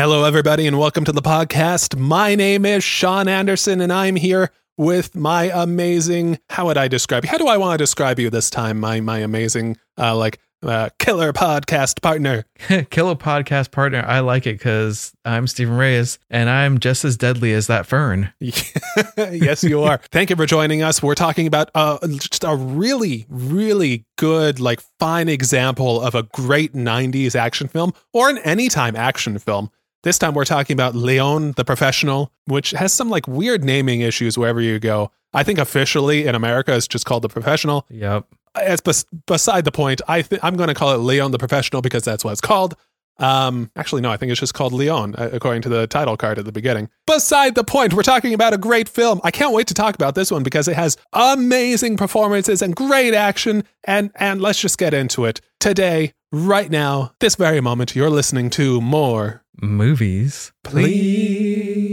Hello, everybody, and welcome to the podcast. My name is Sean Anderson, and I'm here with my amazing. How would I describe you? How do I want to describe you this time? My my amazing, uh, like uh, killer podcast partner. killer podcast partner. I like it because I'm Stephen Reyes, and I'm just as deadly as that fern. yes, you are. Thank you for joining us. We're talking about uh, just a really, really good, like fine example of a great '90s action film or an anytime action film. This time we're talking about Leon the Professional, which has some like weird naming issues wherever you go. I think officially in America it's just called The Professional. Yep. It's bes- beside the point. I th- I'm going to call it Leon the Professional because that's what it's called. Um, actually, no, I think it's just called Leon, uh, according to the title card at the beginning. Beside the point, we're talking about a great film. I can't wait to talk about this one because it has amazing performances and great action. And and let's just get into it today, right now, this very moment. You're listening to more movies, please.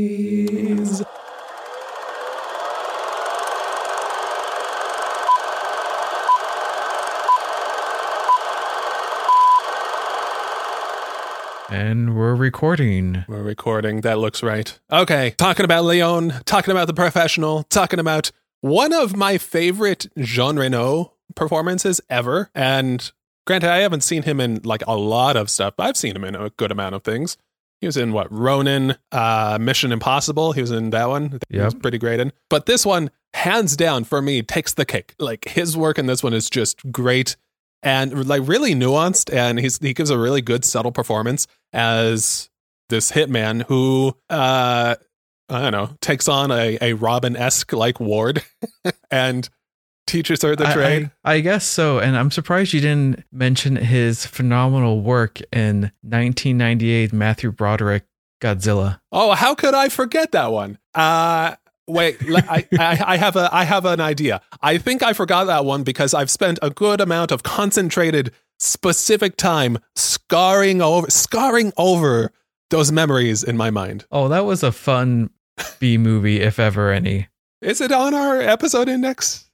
And we're recording. We're recording. That looks right. Okay. Talking about Leon, talking about the professional, talking about one of my favorite Jean Reno performances ever. And granted, I haven't seen him in like a lot of stuff, but I've seen him in a good amount of things. He was in what Ronin, uh, Mission Impossible. He was in that one. He was pretty great in. But this one, hands down, for me, takes the cake. Like his work in this one is just great and like really nuanced. And he's he gives a really good subtle performance as this hitman who uh I don't know takes on a a Robin esque like ward and teaches her the I- trade. I, I guess so. And I'm surprised you didn't mention his phenomenal work in 1998 Matthew Broderick Godzilla. Oh, how could I forget that one? Uh wait, I, I I have a I have an idea. I think I forgot that one because I've spent a good amount of concentrated specific time scarring over scarring over those memories in my mind. Oh, that was a fun B movie, if ever any. Is it on our episode index?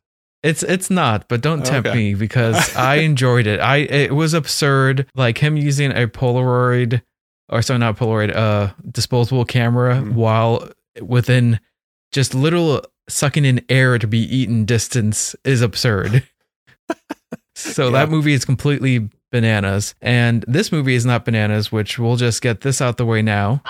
It's it's not, but don't tempt Okay. me because I enjoyed it. I it was absurd, like him using a Polaroid or sorry, not Polaroid, uh, disposable camera Mhm. while within just little sucking in air to be eaten distance is absurd. so Yeah. that movie is completely bananas, and this movie is not bananas. Which we'll just get this out the way now.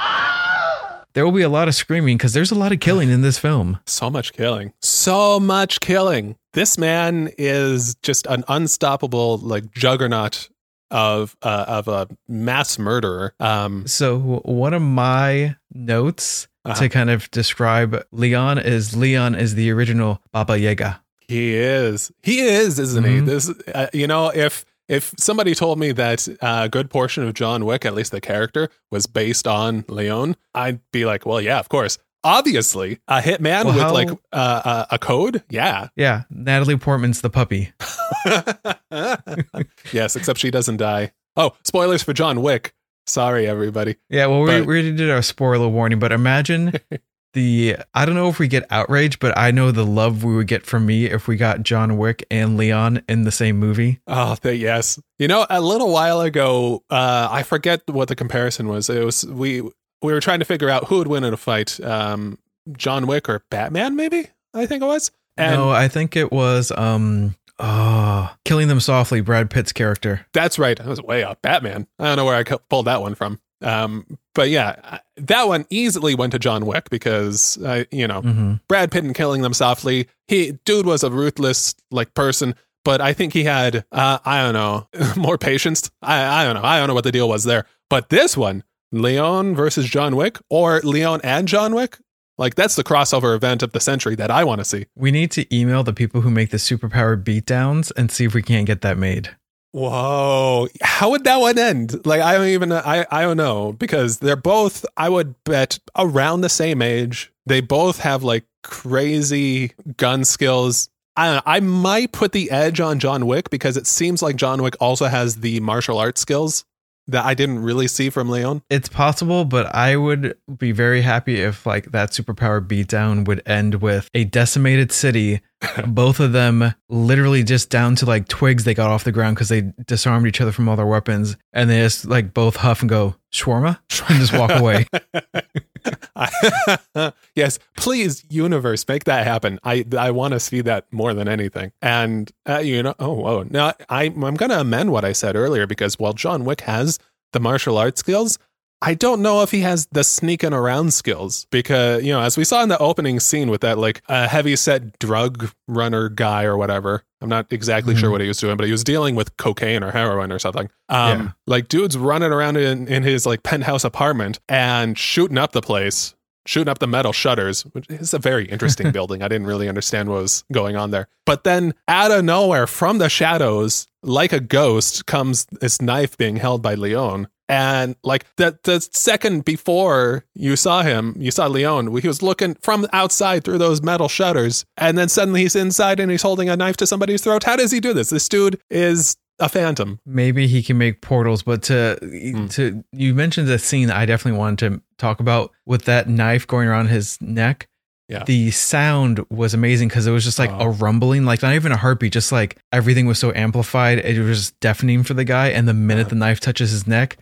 There will be a lot of screaming because there's a lot of killing in this film. So much killing. So much killing. This man is just an unstoppable like juggernaut of uh, of a mass murderer. Um So one of my notes Uh-huh. to kind of describe Leon is Leon is the original Baba Yaga. he is. He is, isn't he? Mhm. This uh, you know, if if somebody told me that a good portion of John Wick, at least the character, was based on Leon, I'd be like, well, yeah, of course. Obviously, a hitman Well, with how- like uh, a code, yeah. Yeah, Natalie Portman's the puppy. yes, except she doesn't die. Oh, spoilers for John Wick. Sorry, everybody. Yeah, well, we, But- we already did our spoiler warning, but imagine the I don't know if we get outrage, but I know the love we would get from me if we got John Wick and Leon in the same movie. Oh, th- yes. You know, a little while ago, uh, I forget what the comparison was. It was we we were trying to figure out who would win in a fight, um, John Wick or Batman, maybe. I think it was. And no, I think it was um oh, Killing Them Softly, Brad Pitt's character. that's right. I was way up. Batman. I don't know where I pulled that one from. Um, but yeah, that one easily went to John Wick because I, you know, hmm Brad Pitt and killing them softly. He dude was a ruthless like person, but I think he had uh, I don't know more patience. I I don't know. I don't know what the deal was there. But this one, Leon versus John Wick, or Leon and John Wick, like that's the crossover event of the century that I want to see. We need to email the people who make the superpowered beatdowns and see if we can't get that made. Whoa, how would that one end? Like I don't even I I don't know because they're both I would bet around the same age. They both have like crazy gun skills. I don't know, I might put the edge on John Wick because it seems like John Wick also has the martial arts skills. That I didn't really see from Leon? It's possible, but I would be very happy if like that superpower beatdown would end with a decimated city, both of them literally just down to like twigs they got off the ground because they disarmed each other from all their weapons, and they just like both huff and go shawarma and just walk away. yes, please, universe, make that happen. I I want to see that more than anything. And uh, you know, oh, oh, now I I'm to amend what I said earlier because while John Wick has the martial arts skills, I don't know if he has the sneaking around skills because, you know, as we saw in the opening scene with that like uh, heavy set drug runner guy or whatever. I'm not exactly mm-hmm. sure what he was doing, but he was dealing with cocaine or heroin or something. Um, yeah. Like, dude's running around in, in his like penthouse apartment and shooting up the place, shooting up the metal shutters, which is a very interesting building. I didn't really understand what was going on there. But then out of nowhere, from the shadows, like a ghost, comes this knife being held by Leon and like the the second before you saw him, you saw Leon, he was looking from outside through those metal shutters, and then suddenly he's inside and he's holding a knife to somebody's throat. How does he do this? This dude is a phantom. Maybe he can make portals, but to mm. to you mentioned the scene I definitely wanted to talk about with that knife going around his neck. Yeah. The sound was amazing because it was just like oh. a rumbling, like not even a heartbeat, just like everything was so amplified. It was just deafening for the guy. And the minute the knife touches his neck,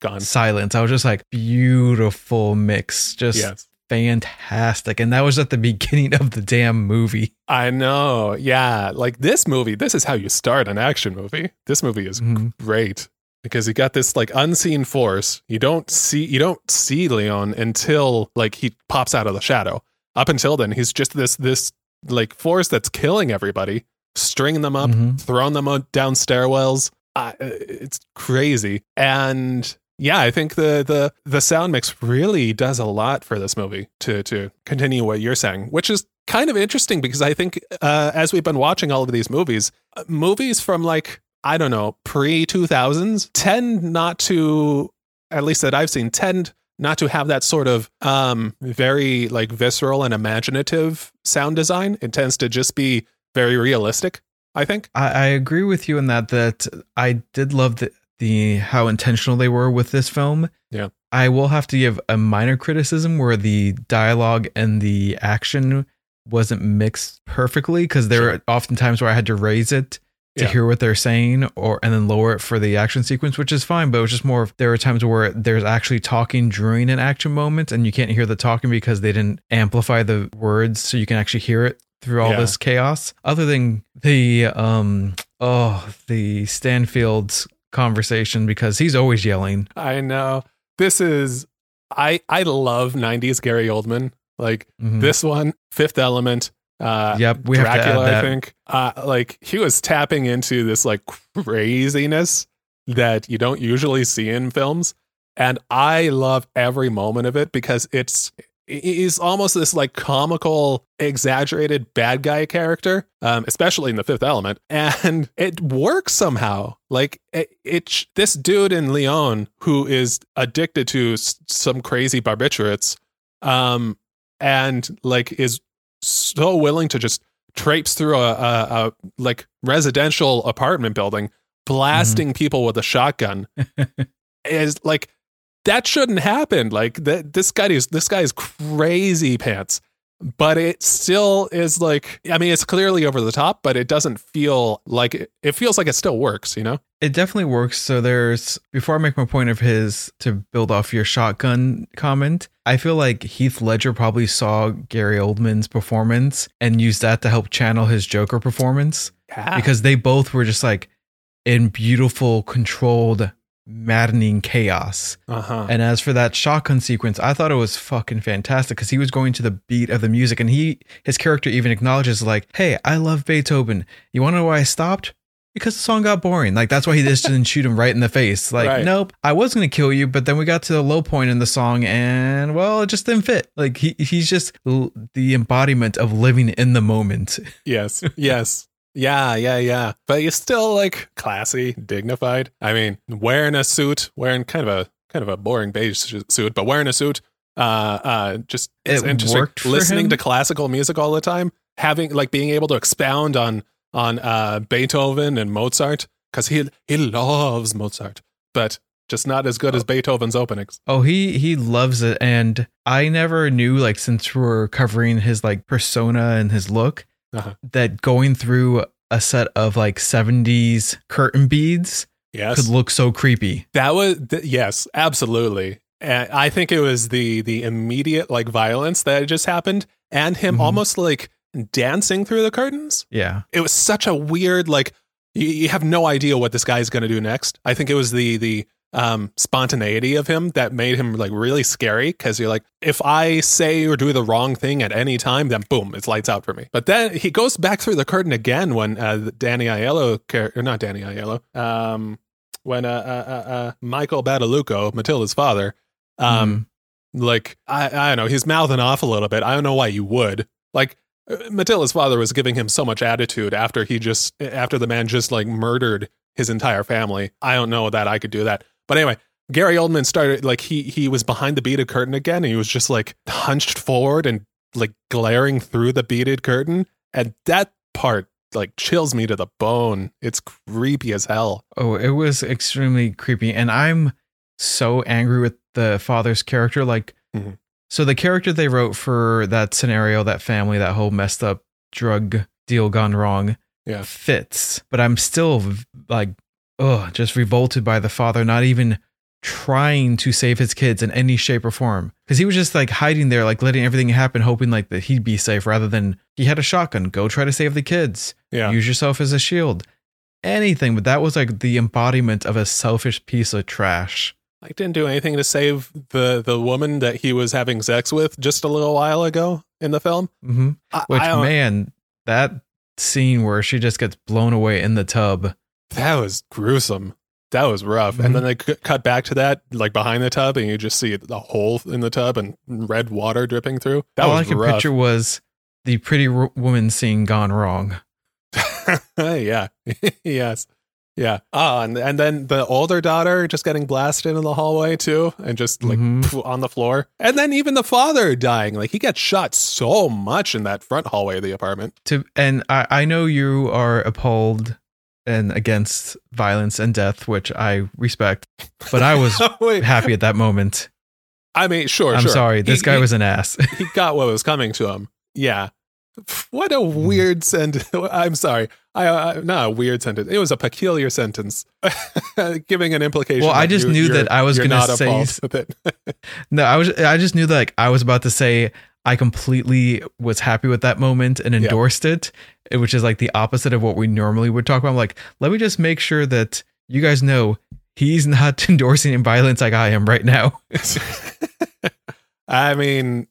gone. Silence. I was just like, beautiful mix. Just yes. fantastic. And that was at the beginning of the damn movie. I know. Yeah. Like this movie, this is how you start an action movie. This movie is mm-hmm. great because you got this like unseen force. You don't see you don't see Leon until like he pops out of the shadow up until then, he's just this this like force that's killing everybody, stringing them up, mm-hmm. throwing them down stairwells. Uh, it's crazy, and yeah, I think the the the sound mix really does a lot for this movie. To to continue what you're saying, which is kind of interesting because I think uh, as we've been watching all of these movies, uh, movies from like I don't know pre two thousands tend not to, at least that I've seen, tend not to have that sort of um, very like visceral and imaginative sound design. It tends to just be very realistic. I think I, I agree with you in that. That I did love the the how intentional they were with this film. Yeah, I will have to give a minor criticism where the dialogue and the action wasn't mixed perfectly because there sure. are often times where I had to raise it to yeah. hear what they're saying or and then lower it for the action sequence which is fine but it was just more of there are times where there's actually talking during an action moment and you can't hear the talking because they didn't amplify the words so you can actually hear it through all yeah. this chaos other than the um oh the stansfield's conversation because he's always yelling i know this is i i love 90s gary oldman like mm-hmm. this one fifth element uh yep we dracula i think. Uh like he was tapping into this like craziness that you don't usually see in films. And i love every moment of it because it's he's almost this like comical exaggerated bad guy character um especially in the fifth element. And it works somehow. Like it, it this dude in leon who is addicted to some crazy barbiturates um and like is so willing to just traipse through a, a, a like residential apartment building, blasting mm-hmm. people with a shotgun is like that shouldn't happen. Like that, this guy is this guy is crazy pants but it still is like i mean it's clearly over the top but it doesn't feel like it, it feels like it still works you know it definitely works so there's before i make my point of his to build off your shotgun comment i feel like heath ledger probably saw gary oldman's performance and used that to help channel his joker performance yeah. because they both were just like in beautiful controlled maddening chaos. Uh-huh. And as for that shotgun sequence, I thought it was fucking fantastic because he was going to the beat of the music, and he his character even acknowledges like, "Hey, I love Beethoven. You want to know why I stopped?" Because the song got boring. Like that's why he just didn't shoot him right in the face. Like, right. nope, I was gonna kill you, but then we got to the low point in the song, and well, it just didn't fit. Like he he's just the embodiment of living in the moment. Yes, yes. Yeah, yeah, yeah. But you're still like classy, dignified. I mean, wearing a suit, wearing kind of a kind of a boring beige suit, but wearing a suit, uh, uh, just it's it interesting. Listening to classical music all the time, having like being able to expound on on uh, Beethoven and Mozart because he he loves Mozart, but just not as good as Beethoven's openings. Oh, he he loves it, and I never knew like since we're covering his like persona and his look Uh-huh. that going through a set of like seventies curtain beads Yes, could look so creepy. that was th- yes, absolutely. And I think it was the the immediate like violence that just happened, and him Mhm. almost like dancing through the curtains. Yeah, It was such a weird like you, you have no idea what this guy is going to do next. I think it was the the um, spontaneity of him that made him like really scary because you're like, if I say or do the wrong thing at any time, then boom, it's lights out for me. But then he goes back through the curtain again when uh, Danny Aiello, or not Danny Aiello, um, when uh, uh, uh, uh, Michael Badalucco, Matilda's father, um, like I, I don't know, he's mouthing off a little bit. I don't know why you would like. uh, Matilda's father was giving him so much attitude after he just after the man just like murdered his entire family. I don't know that I could do that. But anyway, Gary Oldman started like he he was behind the beaded curtain again and he was just like hunched forward and like glaring through the beaded curtain and that part like chills me to the bone. It's creepy as hell. Oh, it was extremely creepy. And I'm so angry with the father's character. Like, Mhm. so the character they wrote for that scenario, that family, that whole messed up drug deal gone wrong Yeah. fits. But I'm still like, oh, just revolted by the father not even trying to save his kids in any shape or form. Because he was just like hiding there, like letting everything happen, hoping like that he'd be safe rather than he had a shotgun. Go try to save the kids Yeah. use yourself as a shield anything but that was like the embodiment of a selfish piece of trash Like didn't do anything to save the the woman that he was having sex with just a little while ago in the film. Mm-hmm. I, which I man that scene where she just gets blown away in the tub that was gruesome. That was rough. And Mhm. then they c- cut back to that, like behind the tub, and you just see the hole in the tub and red water dripping through. That all i was could rough. picture was the pretty r- woman scene gone wrong yeah. yes. Yeah. Oh, and and then the older daughter just getting blasted in the hallway too, and just like Mhm. pff, on the floor. And then even the father dying. Like he gets shot so much in that front hallway of the apartment. to and I, I know you are appalled and against violence and death which i respect but i was happy at that moment I mean, sure, i'm sure. sorry this He- guy he- was an ass he got what was coming to him. Yeah. What a mm. weird sentence. I'm sorry. I, I not a weird sentence. It was a peculiar sentence, giving an implication. Well, I just you- knew that I was gonna say appalled s- with it. No, I was I just knew that like I was about to say I completely was happy with that moment and endorsed it, eh, which is like the opposite of what we normally would talk about. I'm like, let me just make sure that you guys know he's not endorsing violence like I am right now. I mean,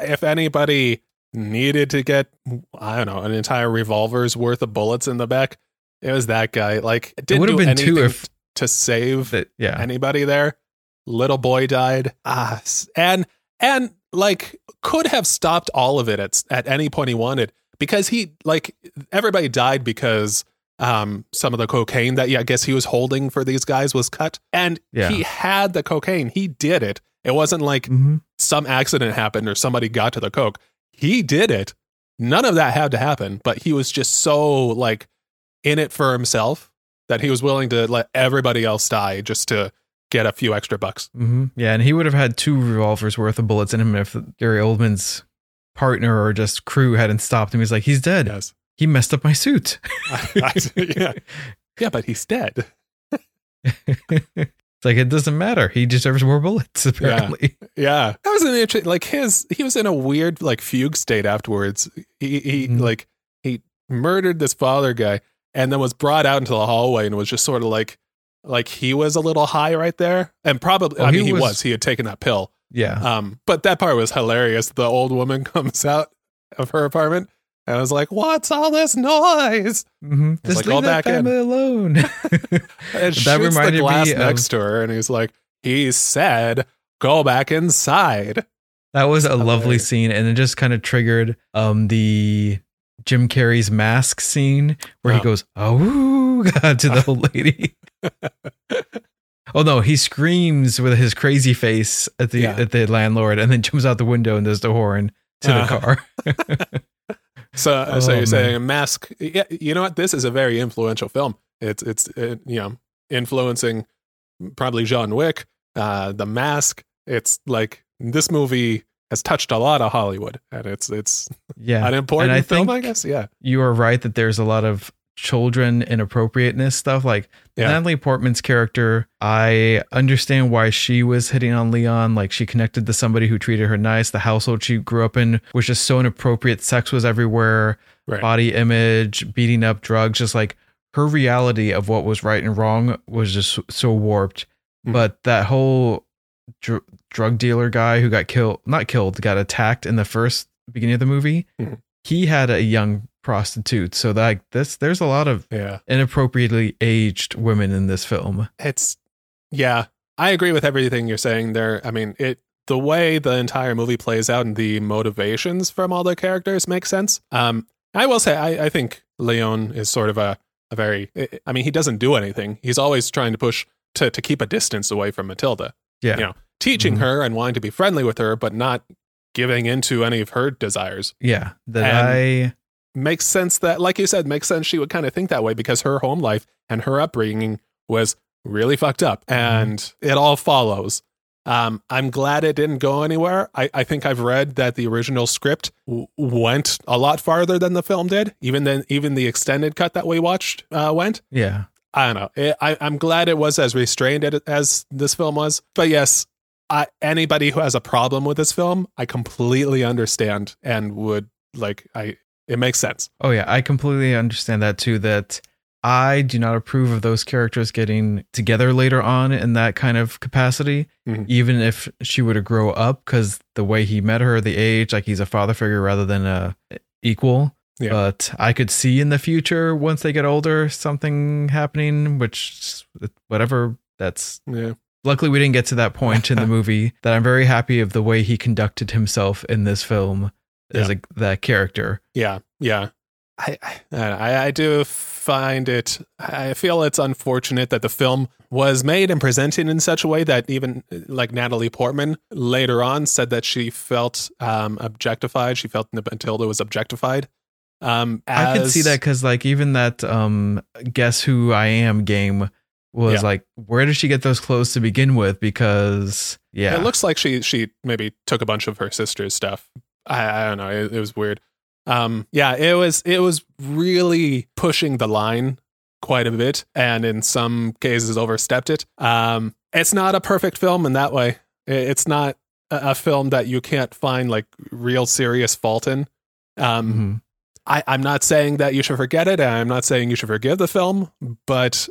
if anybody needed to get, I don't know, an entire revolver's worth of bullets in the back, it was that guy. Like, it didn't would have do been two anything if- to save But yeah. anybody there. Little boy died. Ah, and and like could have stopped all of it at at any point he wanted because he like everybody died because um some of the cocaine that yeah, I guess he was holding for these guys was cut and Yeah. he had the cocaine. He did it. It wasn't like hmm some accident happened or somebody got to the coke. He did it. None of that had to happen, but he was just so like in it for himself that he was willing to let everybody else die just to get a few extra bucks. Mm-hmm. Yeah, and he would have had two revolvers worth of bullets in him if Gary Oldman's partner or just crew hadn't stopped him. He's like, he's dead. Yes. He messed up my suit. yeah. Yeah, but he's dead. it's like it doesn't matter. He deserves more bullets, apparently. Yeah. That was an interesting like his he was in a weird like fugue state afterwards. He he Mhm. like he murdered this father guy and then was brought out into the hallway and was just sort of like like he was a little high right there. And probably Oh, I mean he was- was. He had taken that pill. Yeah. Um but that part was hilarious. The old woman comes out of her apartment and I was like, "What's all this noise?" Mm-hmm. Just like, leave "Go that back in." family alone. And That shoots the reminded glass me of- next to her and he's like, "He said, go back inside." that was a lovely scene, and it just kind of triggered um the Jim Carrey's mask scene where he Oh. goes "oh" god to the old lady. oh no, he screams with his crazy face at the Yeah. at the landlord, and then jumps out the window and does the horn to the Uh-huh. car. So, Oh, so you're man. saying a mask? Yeah, you know what? This is a very influential film. It's it's uh you know influencing probably John Wick, uh, The Mask. It's like this movie has touched a lot of Hollywood, and it's it's Yeah. an important I film, I guess. Yeah, you are right that there's a lot of children inappropriateness stuff like Yeah. Natalie Portman's character I understand why she was hitting on Leon like she connected to somebody who treated her nice the household she grew up in was just so inappropriate sex was everywhere right. body image beating up drugs just like her reality of what was right and wrong was just so warped Mhm. but that whole dr- drug dealer guy who got killed not killed got attacked in the first beginning of the movie Mhm. he had a young prostitute so like this there's a lot of Yeah, inappropriately aged women in this film it's yeah. I agree with everything you're saying there. I mean, it the way the entire movie plays out and the motivations from all the characters make sense. Um, I will say I, I think Leon is sort of a a very. I mean, he doesn't do anything. He's always trying to push to to keep a distance away from Matilda. Yeah You know, teaching Mhm. her and wanting to be friendly with her, but not giving into any of her desires. yeah that And- i Makes sense that, like you said, makes sense she would kind of think that way because her home life and her upbringing was really fucked up and it all follows. Um, I'm glad it didn't go anywhere. I, I think I've read that the original script w- went a lot farther than the film did. Even then, even the extended cut that we watched uh, went. yeah I don't know. It, I, I'm glad it was as restrained as this film was. But yes, I, anybody who has a problem with this film, I completely understand and would like. I it makes sense. Oh yeah, I completely understand that too. That I do not approve of those characters getting together later on in that kind of capacity, Mhm. even if she were to grow up, because the way he met her, the age, like he's a father figure rather than a equal. Yeah. But I could see in the future once they get older something happening, which whatever. That's Yeah. luckily we didn't get to that point in the movie. That I'm very happy of the way he conducted himself in this film as Yeah. a that character. Yeah, yeah. I, I I do find it. I feel it's unfortunate that the film was made and presented in such a way that even like Natalie Portman later on said that she felt um, objectified. She felt that Matilda was objectified. Um, I can see that because like even that um guess who I am game was Yeah. like where did she get those clothes to begin with? Because yeah, It looks like she she maybe took a bunch of her sister's stuff. I, I don't know. It, it was weird. Um, yeah, it was it was really pushing the line quite a bit, and in some cases overstepped it. Um, it's not a perfect film in that way. It's not a, a film that you can't find like real serious fault in. Um, Mhm. I, I'm not saying that you should forget it. and I'm not saying you should forgive the film, but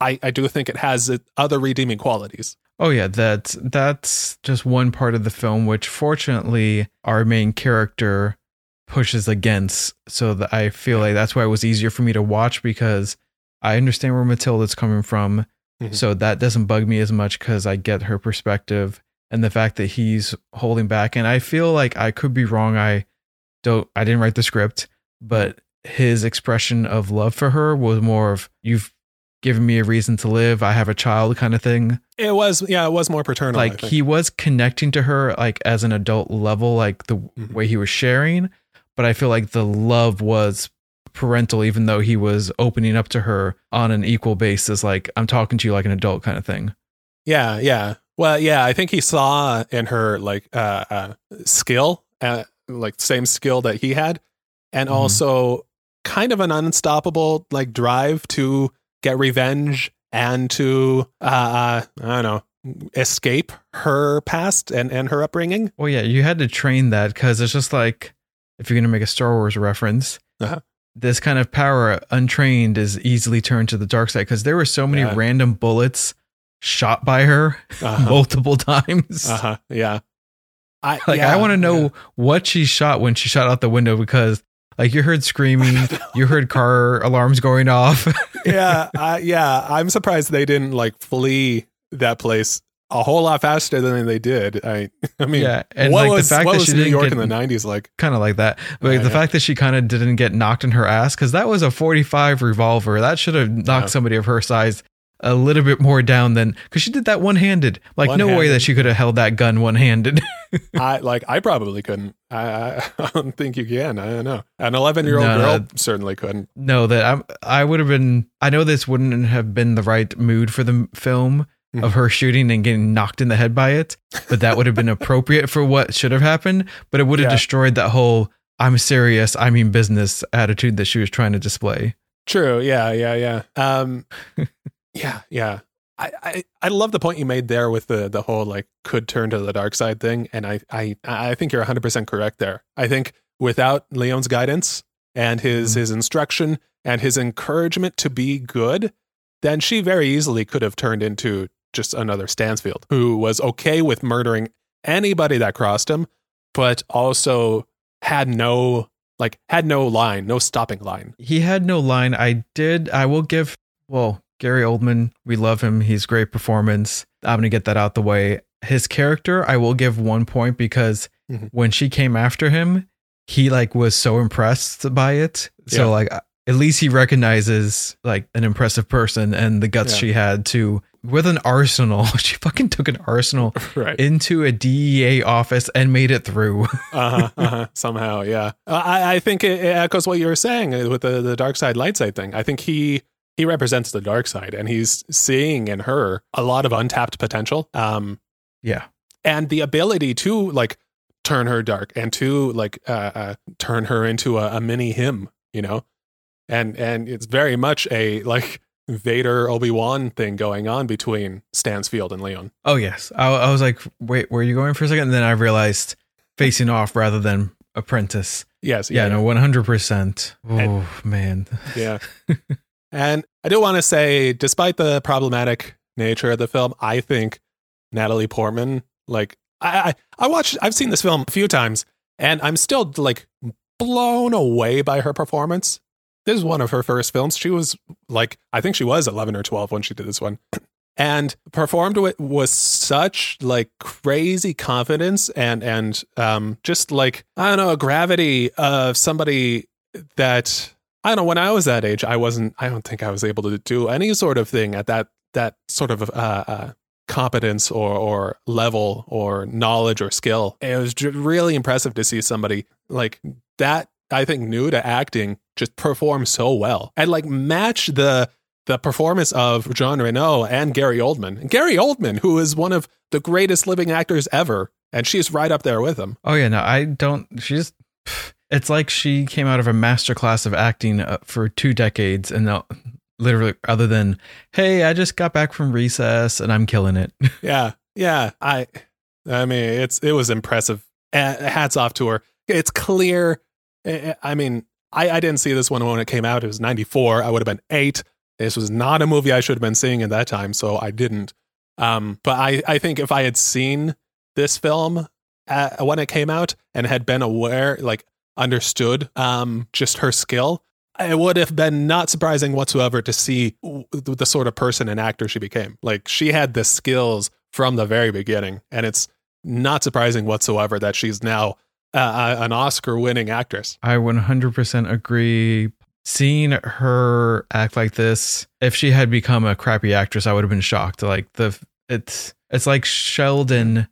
I, I do think it has uh, other redeeming qualities. Oh yeah, that that's just one part of the film which fortunately our main character pushes against so that I feel like that's why it was easier for me to watch because I understand where Matilda's coming from. Mhm. So that doesn't bug me as much cuz I get her perspective and the fact that he's holding back and I feel like I could be wrong. I don't I didn't write the script, but his expression of love for her was more of you've given me a reason to live. I have a child kind of thing It was, yeah, it was more paternal. Like he was connecting to her like as an adult level like the Mhm. way he was sharing but i feel like the love was parental even though he was opening up to her on an equal basis like i'm talking to you like an adult kind of thing yeah, yeah. Well, yeah, I think he saw in her like uh, uh skill, uh, like same skill that he had, and Mhm. also kind of an unstoppable like drive to get revenge and to uh, uh I don't know escape her past and and her upbringing. well yeah you had to train that because it's just like if you're gonna make a star wars reference Uh-huh. this kind of power untrained is easily turned to the dark side because there were so many Yeah. random bullets shot by her Uh-huh. multiple times Uh-huh. Yeah. I Like yeah, I want to know yeah. what she shot when she shot out the window because like you heard screaming, you heard car alarms going off. yeah, uh, yeah. I'm surprised they didn't like flee that place a whole lot faster than they did. I, I mean, yeah, and what like was the fact that she New York get in the '90s like? kind of like that, but Yeah, the yeah. fact that she kind of didn't get knocked in her ass because that was a 45 revolver that should have knocked Yeah. somebody of her size a little bit more down than because she did that one handed. Like no way that she could have held that gun one handed. I like. I probably couldn't. I, I, don't think you can. I don't know. An 11 year old No, girl no. certainly couldn't. no, that I I would have been. I know this wouldn't have been the right mood for the film, Mhm. of her shooting and getting knocked in the head by it. But that would have been appropriate for what should have happened. But it would have Yeah. destroyed that whole I'm serious, I mean business attitude that she was trying to display. True. Yeah. Yeah. Yeah. Um, yeah. Yeah. I, I, I love the point you made there with the the whole like could turn to the dark side thing, and I I I think you're 100 percent correct there. I think without Leon's guidance and his Mhm. his instruction and his encouragement to be good, then she very easily could have turned into just another Stansfield who was okay with murdering anybody that crossed him, but also had no like had no line, no stopping line. He had no line. I did I will give well, Gary Oldman, we love him. He's great performance. I'm gonna get that out the way. His character, I will give one point because Mhm. when she came after him, he like was so impressed by it. So like at least he recognizes like an impressive person and the guts Yeah. she had to with an arsenal. She fucking took an arsenal Right. into a DEA office and made it through. uh-huh, uh-huh, somehow, yeah. Uh, I, I think it, it echoes what you were saying with the, the dark side, light side thing. I think he he represents the dark side, and he's seeing in her a lot of untapped potential, um, yeah. and the ability to like turn her dark and to like uh, uh, turn her into a, a mini him, you know. And and it's very much a like Vader Obi Wan thing going on between Stansfield and Leon. Oh yes, I, I was like, wait, where are you going for a second? And then I realized facing off rather than apprentice. Yes, Yeah, no, one hundred percent. And- Oh man, Yeah. and I do want to say, despite the problematic nature of the film, I think Natalie Portman, like, I, I, I watched, I've seen this film a few times, and I'm still like blown away by her performance. This is one of her first films. She was like, I think she was 11 or 12 when she did this one. And performed with was such like crazy confidence and and um just like I don't know a gravity of somebody that I don't know. When I was that age, I wasn't. I don't think I was able to do any sort of thing at that that sort of uh, uh, competence or or level or knowledge or skill. It was really impressive to see somebody like that. I think new to acting just perform so well and like match the the performance of Jean Reno and Gary Oldman. Gary Oldman, who is one of the greatest living actors ever, and she's right up there with him. Oh yeah, no, I don't. She's. It's like she came out of a master class of acting uh, for two decades, and now, literally, other than, "Hey, I just got back from recess and I'm killing it." yeah yeah i i mean it's it was impressive. Hats off to her. It's clear i I mean i i didn't see this one when it came out. It was 94 i would have been eight. This was not a movie i should have been seeing at that time so i didn't. Um but i i think if i had seen this film uh, when it came out and had been aware like understood um just her skill it would have been not surprising whatsoever to see the sort of person and actor she became. Like she had the skills from the very beginning, and it's not surprising whatsoever that she's now uh, an Oscar-winning actress. I 100% agree. Seeing her act like this, if she had become a crappy actress, I would have been shocked. Like the it's it's like Sheldon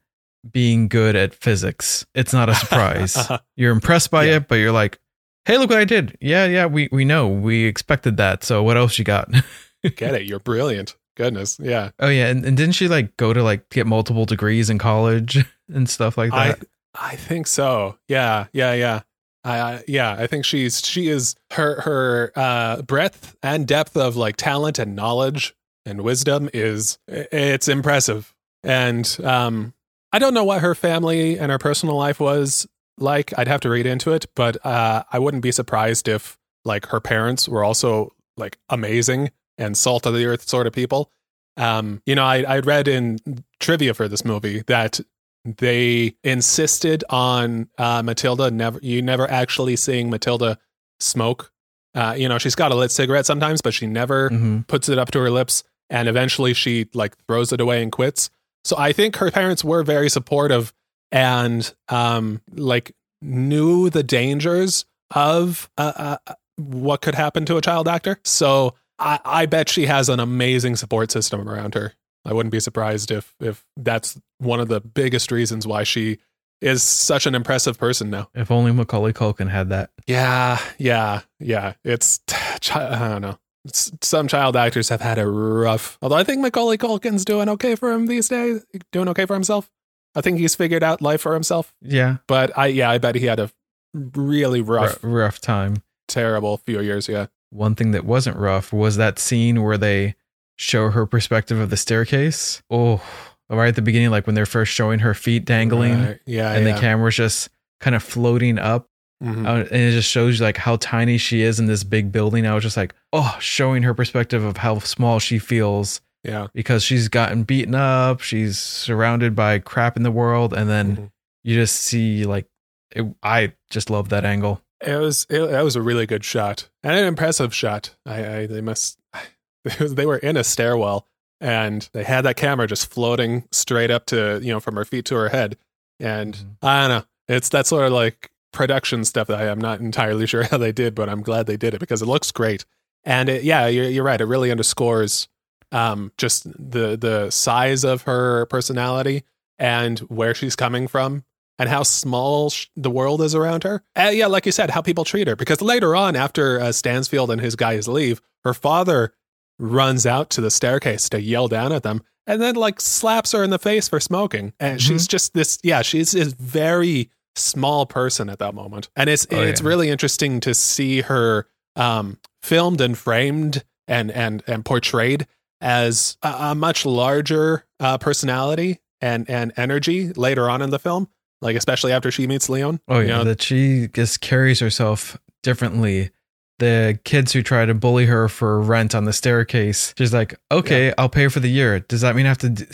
being good at physics. It's not a surprise. Uh-huh. You're impressed by Yeah. it, but you're like, "Hey, look what I did." Yeah, yeah, we we know. We expected that. So what else you got? Get it? You're brilliant. Goodness, yeah. oh yeah, and, and didn't she like go to like get multiple degrees in college and stuff like I that? I think so. Yeah, yeah, yeah. I, I yeah, I think she's she is her her uh breadth and depth of like talent and knowledge and wisdom is it's impressive. And um I don't know what her family and her personal life was like. I'd have to read into it, but uh I wouldn't be surprised if like her parents were also like amazing and salt of the earth sort of people. Um, you know, I I read in trivia for this movie that they insisted on uh, Matilda never you never actually seeing Matilda smoke. Uh, you know, she's got a lit cigarette sometimes, but she never Mhm. puts it up to her lips, and eventually she like throws it away and quits. So I think her parents were very supportive and um like knew the dangers of uh, uh, what could happen to a child actor. So I, I bet she has an amazing support system around her. I wouldn't be surprised if if that's one of the biggest reasons why she is such an impressive person now. If only Macaulay Culkin had that. Yeah, yeah, yeah. It's I don't know. Some child actors have had a rough. Although I think Macaulay Culkin's doing okay for him these days, doing okay for himself. I think he's figured out life for himself. Yeah, But I, yeah, I bet he had a really rough, rough, rough time. terrible few years. Yeah. One thing that wasn't rough was that scene where they show her perspective of the staircase. Oh, right at the beginning, like when they're first showing her feet dangling, Right. Yeah. and yeah. the camera's just kind of floating up, Mhm. uh, and it just shows you like how tiny she is in this big building. I was just like, oh, showing her perspective of how small she feels Yeah. because she's gotten beaten up, she's surrounded by crap in the world, and then Mhm. you just see like, it, I just love that angle. It was it, that was a really good shot and an impressive shot. I, I they must they were in a stairwell and they had that camera just floating straight up to you know from her feet to her head, and Mhm. I don't know. It's that sort of like production stuff that I am not entirely sure how they did, but I'm glad they did it because it looks great. And it, yeah, you're, you're right. It really underscores um, just the the size of her personality and where she's coming from and how small sh- the world is around her. Uh, yeah, like you said, how people treat her. Because later on, after uh, Stansfield and his guys leave, her father runs out to the staircase to yell down at them and then like slaps her in the face for smoking. And Mhm. she's just this, yeah, she's this very small person at that moment. And it's Oh, it's yeah. really interesting to see her um, filmed and framed and and and portrayed as a, a much larger uh, personality and and energy later on in the film like especially after she meets leon Oh You yeah, know, that she just carries herself differently. The kids who try to bully her for rent on the staircase, she's like, "Okay, I'll pay for the year. Does that mean I have to d-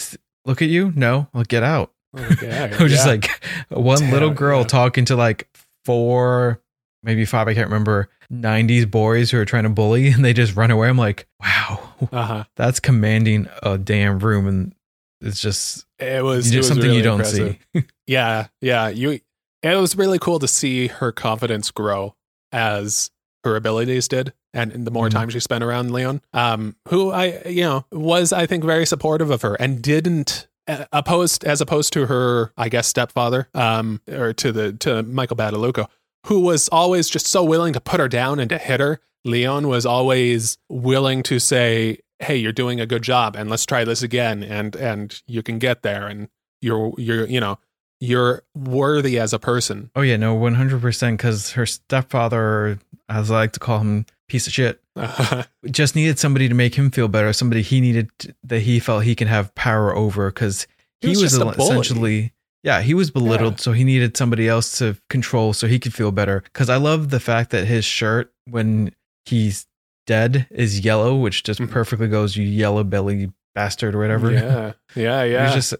look at you? No, well, get out." Okay, I was just yeah. like one Damn, little girl yeah. talking to like four, maybe five, I can't remember, 90s boys who are trying to bully and they just run away. I'm like, wow, uh-huh that's commanding a damn room. And it's just it was, you it was something really you don't impressive. see. yeah yeah you it was really cool to see her confidence grow as her abilities did and, and the more Mhm. time she spent around leon um who i you know was i think very supportive of her and didn't opposed as opposed to her i guess stepfather um or to the to michael badalucco who was always just so willing to put her down and to hit her leon was always willing to say hey you're doing a good job and let's try this again and and you can get there and you're you're you know you're worthy as a person Oh, yeah, no, 100%. Because her stepfather, as I like to call him, piece of shit, just needed somebody to make him feel better. Somebody he needed to, that he felt he could have power over because He he, was was, just a bully. essentially, yeah, he was belittled. Yeah. So he needed somebody else to control so he could feel better. Because I love the fact that his shirt, when he's dead, is yellow, which just Mhm. perfectly goes, you yellow belly bastard or whatever. yeah yeah yeah He's just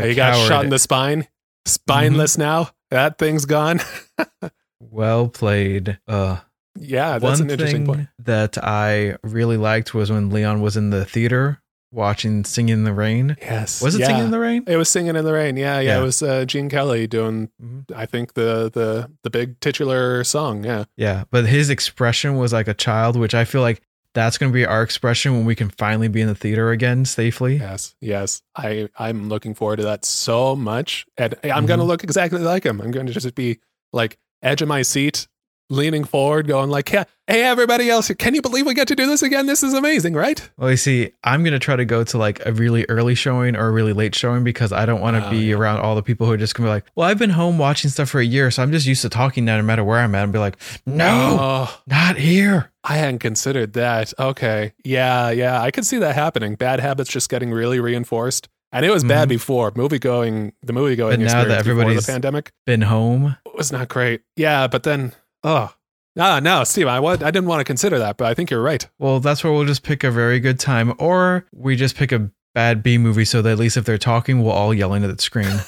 he got shot in the spine spineless Mm-hmm. now that thing's gone well played. Uh, yeah that's One an interesting point that I really liked was when Leon was in the theater watching Singing in the Rain. yes Was it yeah. Singing in the Rain? it was singing in the rain yeah yeah, Yeah. it was uh, gene kelly doing Mhm. i think the the the big titular song yeah Yeah, but his expression was like a child, which I feel like that's going to be our expression when we can finally be in the theater again safely. yes yes i i'm looking forward to that so much and i'm gonna Mhm. look exactly like him i'm gonna just be like edge of my seat leaning forward going like yeah hey everybody else can you believe we get to do this again this is amazing right Well, you see, I'm going to try to go to like a really early showing or a really late showing because I don't want to Oh, be yeah. around all the people who are just going to be like, well, I've been home watching stuff for a year, so I'm just used to talking now no matter where I'm at and be like, no, oh not here. I hadn't considered that. Okay. Yeah, yeah. I could see that happening. Bad habits just getting really reinforced. And it was bad Mhm. before. Movie going the movie going But now that before the pandemic Been home. It was not great. Yeah, but then oh no, no, Steve, I I didn't want to consider that, but I think you're right. Well, that's where we'll just pick a very good time, or we just pick a bad B movie so that at least if they're talking, we'll all yell into the screen.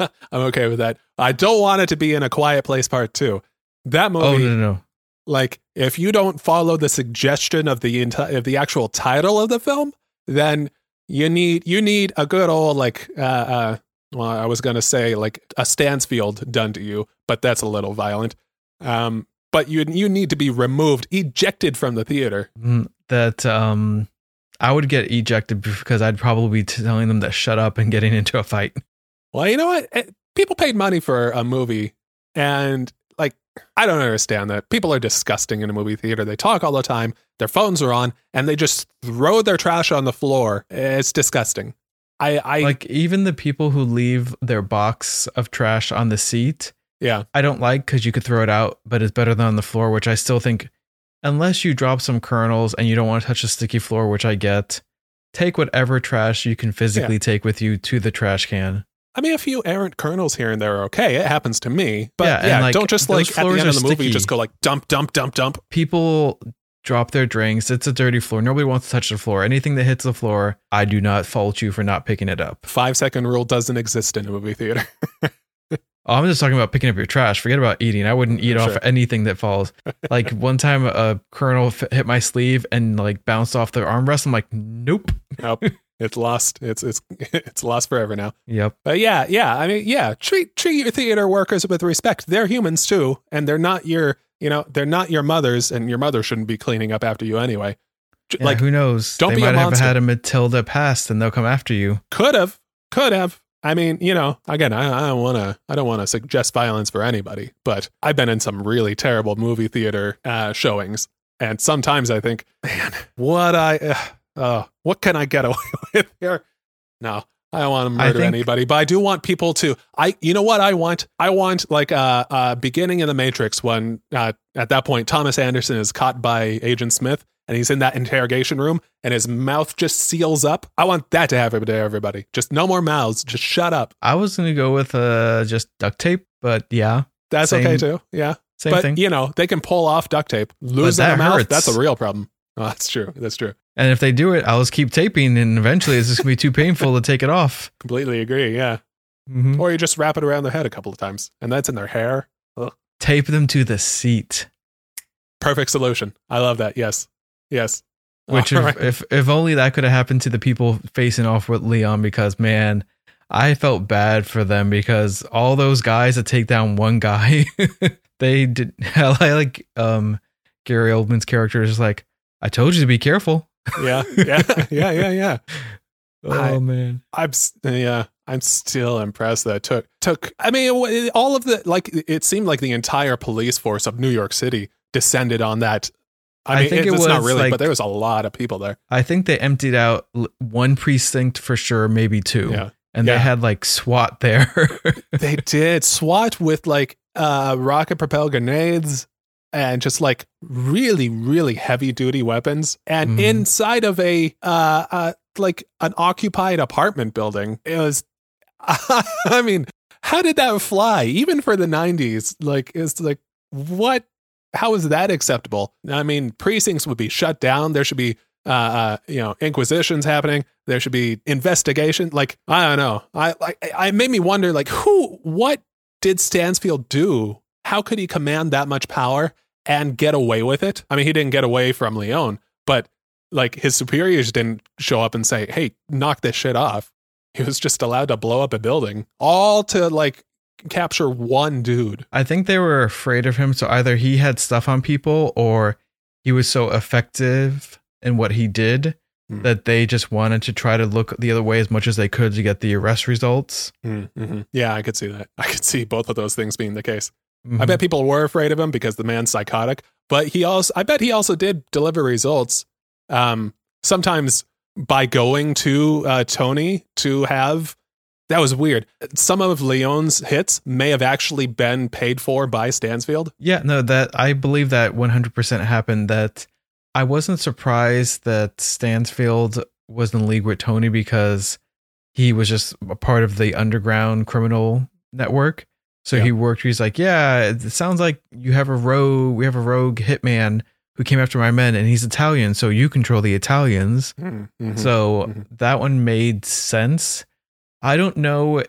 I'm okay with that. I don't want it to be in a quiet place part two. That movie, oh, no, no, no. like if you don't follow the suggestion of the enti- of the actual title of the film, then you need you need a good old like uh, uh well I was gonna say like a Stansfield done to you, but that's a little violent. Um, but you you need to be removed, ejected from the theater. Mm, That um, I would get ejected because I'd probably be telling them to shut up and getting into a fight. Well, you know what? Eh, People paid money for a movie, and like I don't understand that. People are disgusting in a movie theater. They talk all the time. Their phones are on, and they just throw their trash on the floor. It's disgusting. I, I like even the people who leave their box of trash on the seat. Yeah, I don't like because you could throw it out, but it's better than on the floor, which I still think, unless you drop some kernels and you don't want to touch the sticky floor, which I get, take whatever trash you can physically yeah. take with you to the trash can. I mean, a few errant kernels here and there are okay. It happens to me, but yeah, yeah like, don't just like at the end of the movie sticky. just go like dump, dump, dump, dump. People drop their drinks. It's a dirty floor. Nobody wants to touch the floor. Anything that hits the floor, I do not fault you for not picking it up. Five second rule doesn't exist in a movie theater. oh, I'm just talking about picking up your trash. Forget about eating. I wouldn't eat sure. off anything that falls. like one time, a kernel hit my sleeve and like bounced off the armrest. I'm like, nope. Nope. It's lost. It's it's it's lost forever now. Yep. But yeah, yeah. I mean, yeah. Treat treat your theater workers with respect. They're humans too, and they're not your you know, they're not your mothers, and your mother shouldn't be cleaning up after you anyway. Yeah, like, who knows? Don't they be might have had a Matilda past, and they'll come after you. Could have, could have. I mean, you know, again, I, I don't want to, I don't want to suggest violence for anybody, but I've been in some really terrible movie theater uh, showings, and sometimes I think, man, what I, uh, uh, what can I get away with here? No, I don't want to murder think, anybody, but I do want people to. I, you know what I want? I want like a uh, uh, beginning in the Matrix when uh, at that point Thomas Anderson is caught by Agent Smith and he's in that interrogation room and his mouth just seals up. I want that to happen to everybody. Just no more mouths. Just shut up. I was gonna go with uh just duct tape, but yeah, that's same, okay too. Yeah, same but, thing. You know they can pull off duct tape. Losing a mouth, that's a real problem. Oh, that's true. That's true. And if they do it, I'll just keep taping, and eventually it's just gonna be too painful to take it off. Completely agree. Yeah. Mm-hmm. Or you just wrap it around their head a couple of times, and that's in their hair. Ugh. Tape them to the seat. Perfect solution. I love that. Yes. Yes. Which if, right. if if only that could have happened to the people facing off with Leon, because man, I felt bad for them because all those guys that take down one guy, they did. I like um Gary Oldman's character is like, I told you to be careful yeah, yeah, yeah, yeah, yeah. oh I, man, I'm yeah, I'm still impressed that took took. I mean, all of the like, it seemed like the entire police force of New York City descended on that. I, mean, think it, it was not really, like, but there was a lot of people there. I think they emptied out one precinct for sure, maybe two. Yeah. And yeah. they had like SWAT there. they did SWAT with like uh, rocket propelled grenades and just like really, really heavy duty weapons. And mm-hmm. inside of a, uh, uh, like an occupied apartment building, it was, I mean, how did that fly? Even for the 90s, like, it's like, what? How is that acceptable? I mean, precincts would be shut down. There should be, uh, uh, you know, inquisitions happening. There should be investigation. Like, I don't know. I, like, I made me wonder, like, who, what did Stansfield do how could he command that much power and get away with it? I mean, he didn't get away from Leon, but like his superiors didn't show up and say, "Hey, knock this shit off." He was just allowed to blow up a building, all to like capture one dude. I think they were afraid of him, so either he had stuff on people or he was so effective in what he did mm. that they just wanted to try to look the other way as much as they could to get the arrest results. Mm, mm-hmm. Yeah, I could see that. I could see both of those things being the case. Mm-hmm. I bet people were afraid of him because the man's psychotic, but he also, I bet he also did deliver results. Um, sometimes by going to uh, Tony to have that was weird. Some of Leon's hits may have actually been paid for by Stansfield. Yeah, no, that I believe that 100% happened. That I wasn't surprised that Stansfield was in league with Tony because he was just a part of the underground criminal network. So he worked. He's like, yeah, it sounds like you have a rogue. We have a rogue hitman who came after my men, and he's Italian. So you control the Italians. Mm-hmm. So mm-hmm. that one made sense. I don't know.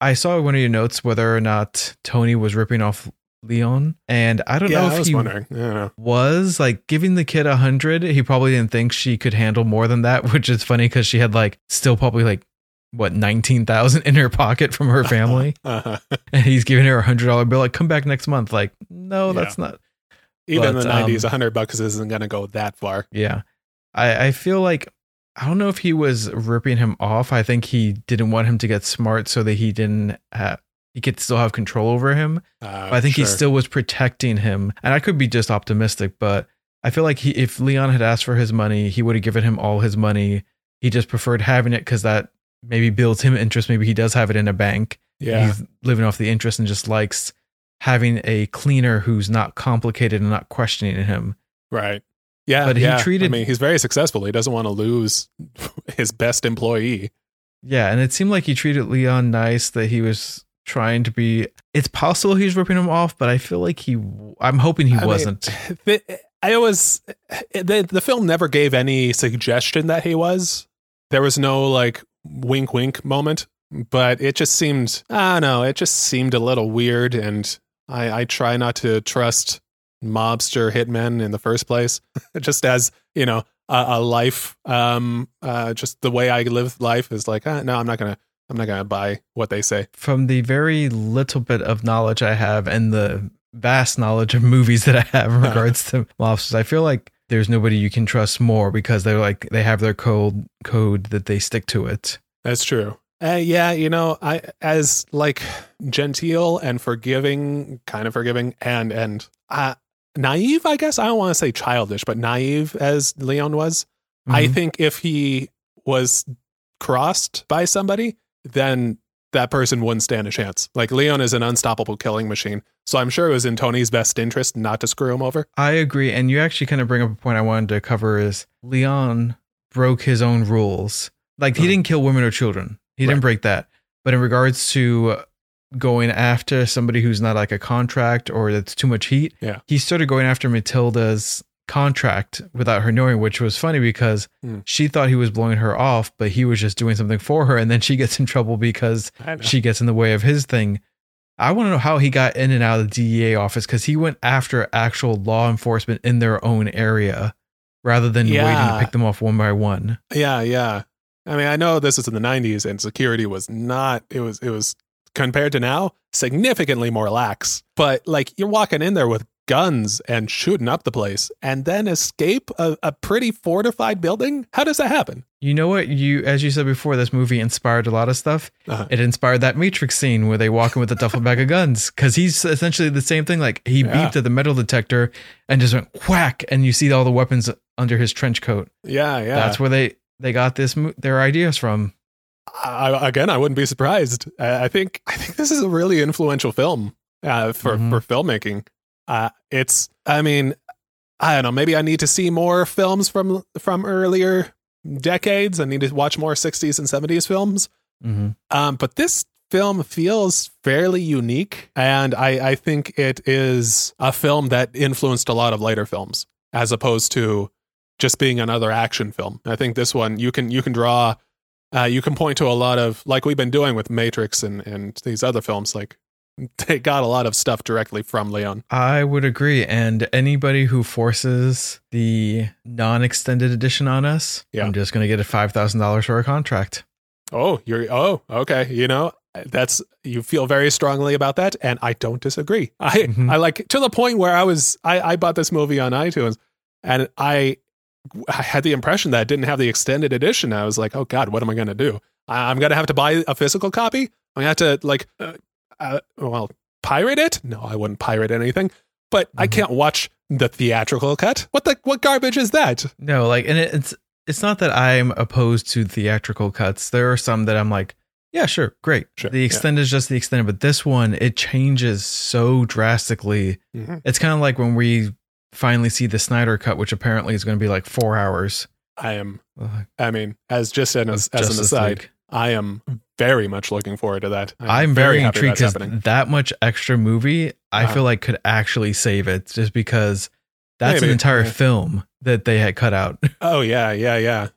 I saw one of your notes whether or not Tony was ripping off Leon, and I don't yeah, know if he yeah. was like giving the kid a hundred. He probably didn't think she could handle more than that, which is funny because she had like still probably like what nineteen thousand in her pocket from her family, uh-huh. and he's giving her a hundred dollar bill. Like, come back next month. Like, no, yeah. that's not. Even but, in the nineties, a um, hundred bucks isn't going to go that far. Yeah, I I feel like I don't know if he was ripping him off. I think he didn't want him to get smart so that he didn't have he could still have control over him. Uh, But I think he still was protecting him. And I could be just optimistic, but I feel like he, if Leon had asked for his money, he would have given him all his money. He just preferred having it because that maybe builds him interest. Maybe he does have it in a bank. Yeah. He's living off the interest and just likes having a cleaner who's not complicated and not questioning him. Right. Yeah. But he yeah. treated- I mean, he's very successful. He doesn't want to lose his best employee. Yeah. And it seemed like he treated Leon nice, that he was trying to be. It's possible he's ripping him off, but I feel like he, I'm hoping he I wasn't. The, I was the the film never gave any suggestion that he was. There was no like wink wink moment, but it just seemed I don't know. It just seemed a little weird, and I I try not to trust mobster hitmen in the first place. just as you know, a, a life, um, uh, just the way I live life is like, ah, no, I'm not gonna. I'm not gonna buy what they say. from the very little bit of knowledge I have and the vast knowledge of movies that I have in Uh-huh. regards to mobsters, I feel like there's nobody you can trust more because they're like they have their code code that they stick to it. That's true. Uh, yeah, you know, I as like genteel and forgiving, kind of forgiving, and and uh, naive. I guess I don't want to say childish, but naive as Leon was. I Mhm. think if he was crossed by somebody, then that person wouldn't stand a chance. Like Leon is an unstoppable killing machine, so I'm sure it was in Tony's best interest not to screw him over. I agree, and you actually kind of bring up a point I wanted to cover is Leon broke his own rules. Like he Uh-huh. didn't kill women or children. He Right. didn't break that. But in regards to going after somebody who's not like a contract or that's too much heat, Yeah. he started going after Matilda's contract without her knowing, which was funny because Hmm. she thought he was blowing her off, but he was just doing something for her, and then she gets in trouble because she gets in the way of his thing. I want to know how he got in and out of the DEA office because he went after actual law enforcement in their own area rather than waiting to pick them off one by one. Yeah, yeah. I mean, I know this is in the 90s and security was not it was it was compared to now significantly more lax. But like you're walking in there with guns and shooting up the place and then escape a, a pretty fortified building? How does that happen? You know what? You, as you said before, this movie inspired a lot of stuff. Uh-huh. It inspired that Matrix scene where they walk in with a duffel bag of guns because he's essentially the same thing. Like he Yeah. beeped at the metal detector and just went whack, and you see all the weapons under his trench coat. Yeah, yeah. That's where they they got this their ideas from. I, again, I wouldn't be surprised. I, think I think this is a really influential film uh, for Mhm. for filmmaking. Uh, it's, I mean, I don't know. Maybe I need to see more films from from earlier decades. I need to watch more '60s and '70s films. Mm-hmm. Um, but this film feels fairly unique, and I, I think it is a film that influenced a lot of later films, as opposed to just being another action film. I think this one you can you can draw, uh, you can point to a lot of like we've been doing with Matrix and and these other films. Like they got a lot of stuff directly from Leon. I would agree. And anybody who forces the non-extended edition on us, Yeah. I'm just gonna get a five thousand dollars for a contract. Oh, you're oh okay. You know that's you feel very strongly about that, and I don't disagree. I Mhm. I like to the point where I was I I bought this movie on iTunes, and I I had the impression that it didn't have the extended edition. I was like, oh god, what am I gonna do? I, I'm gonna have to buy a physical copy. I'm gonna have to like, uh, uh, well, pirate it. No, I wouldn't pirate anything. But I Mhm. can't watch the theatrical cut. What the what garbage is that? No, like, and it, it's it's not that I'm opposed to theatrical cuts. There are some that I'm like, yeah, sure, great. Sure, the yeah. is just the extended, but this one it changes so drastically. Mhm. It's kind of like when we finally see the Snyder cut, which apparently is going to be like four hours. I am. I mean, as just an, as, as an aside, League. I am very much looking forward to that. I'm very, happy intrigued because that much extra movie, I Uh-huh. feel like could actually save it, just because that's Maybe, an entire yeah. film that they had cut out. Oh yeah, yeah, yeah.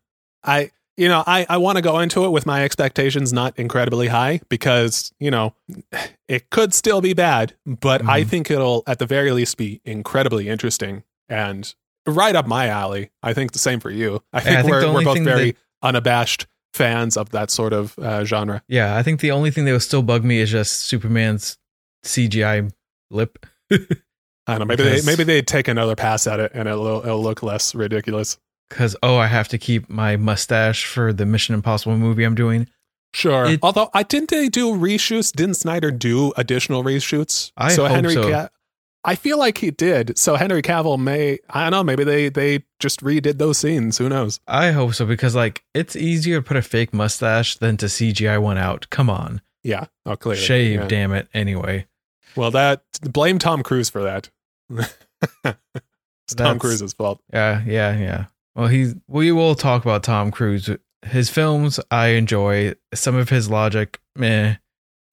I you know, I I want to go into it with my expectations not incredibly high because, you know, it could still be bad, but I Mhm. think it'll at the very least be incredibly interesting and right up my alley. I think the same for you. I think, I think we're we're both very that- unabashed fans of that sort of uh, genre. yeah, I think the only thing that will still bug me is just Superman's CGI lip. I don't know. Maybe Because- they maybe they take another pass at it and it'll it'll look less ridiculous. Because oh, I have to keep my mustache for the Mission Impossible movie I'm doing. Sure. It- Although I didn't they do reshoots? Didn't Snyder do additional reshoots? I hope so. Ca- I feel like he did. So Henry Cavill may I don't know, maybe they they just redid those scenes. Who knows? I hope so because like it's easier to put a fake mustache than to CGI one out. Come on, Yeah. Oh clearly. shave, Yeah. damn it. Anyway, Well that blame Tom Cruise for that. it's Tom Cruise's fault. yeah, yeah, yeah. Well, he's we will talk about Tom Cruise. His films I enjoy. Some of his logic, meh.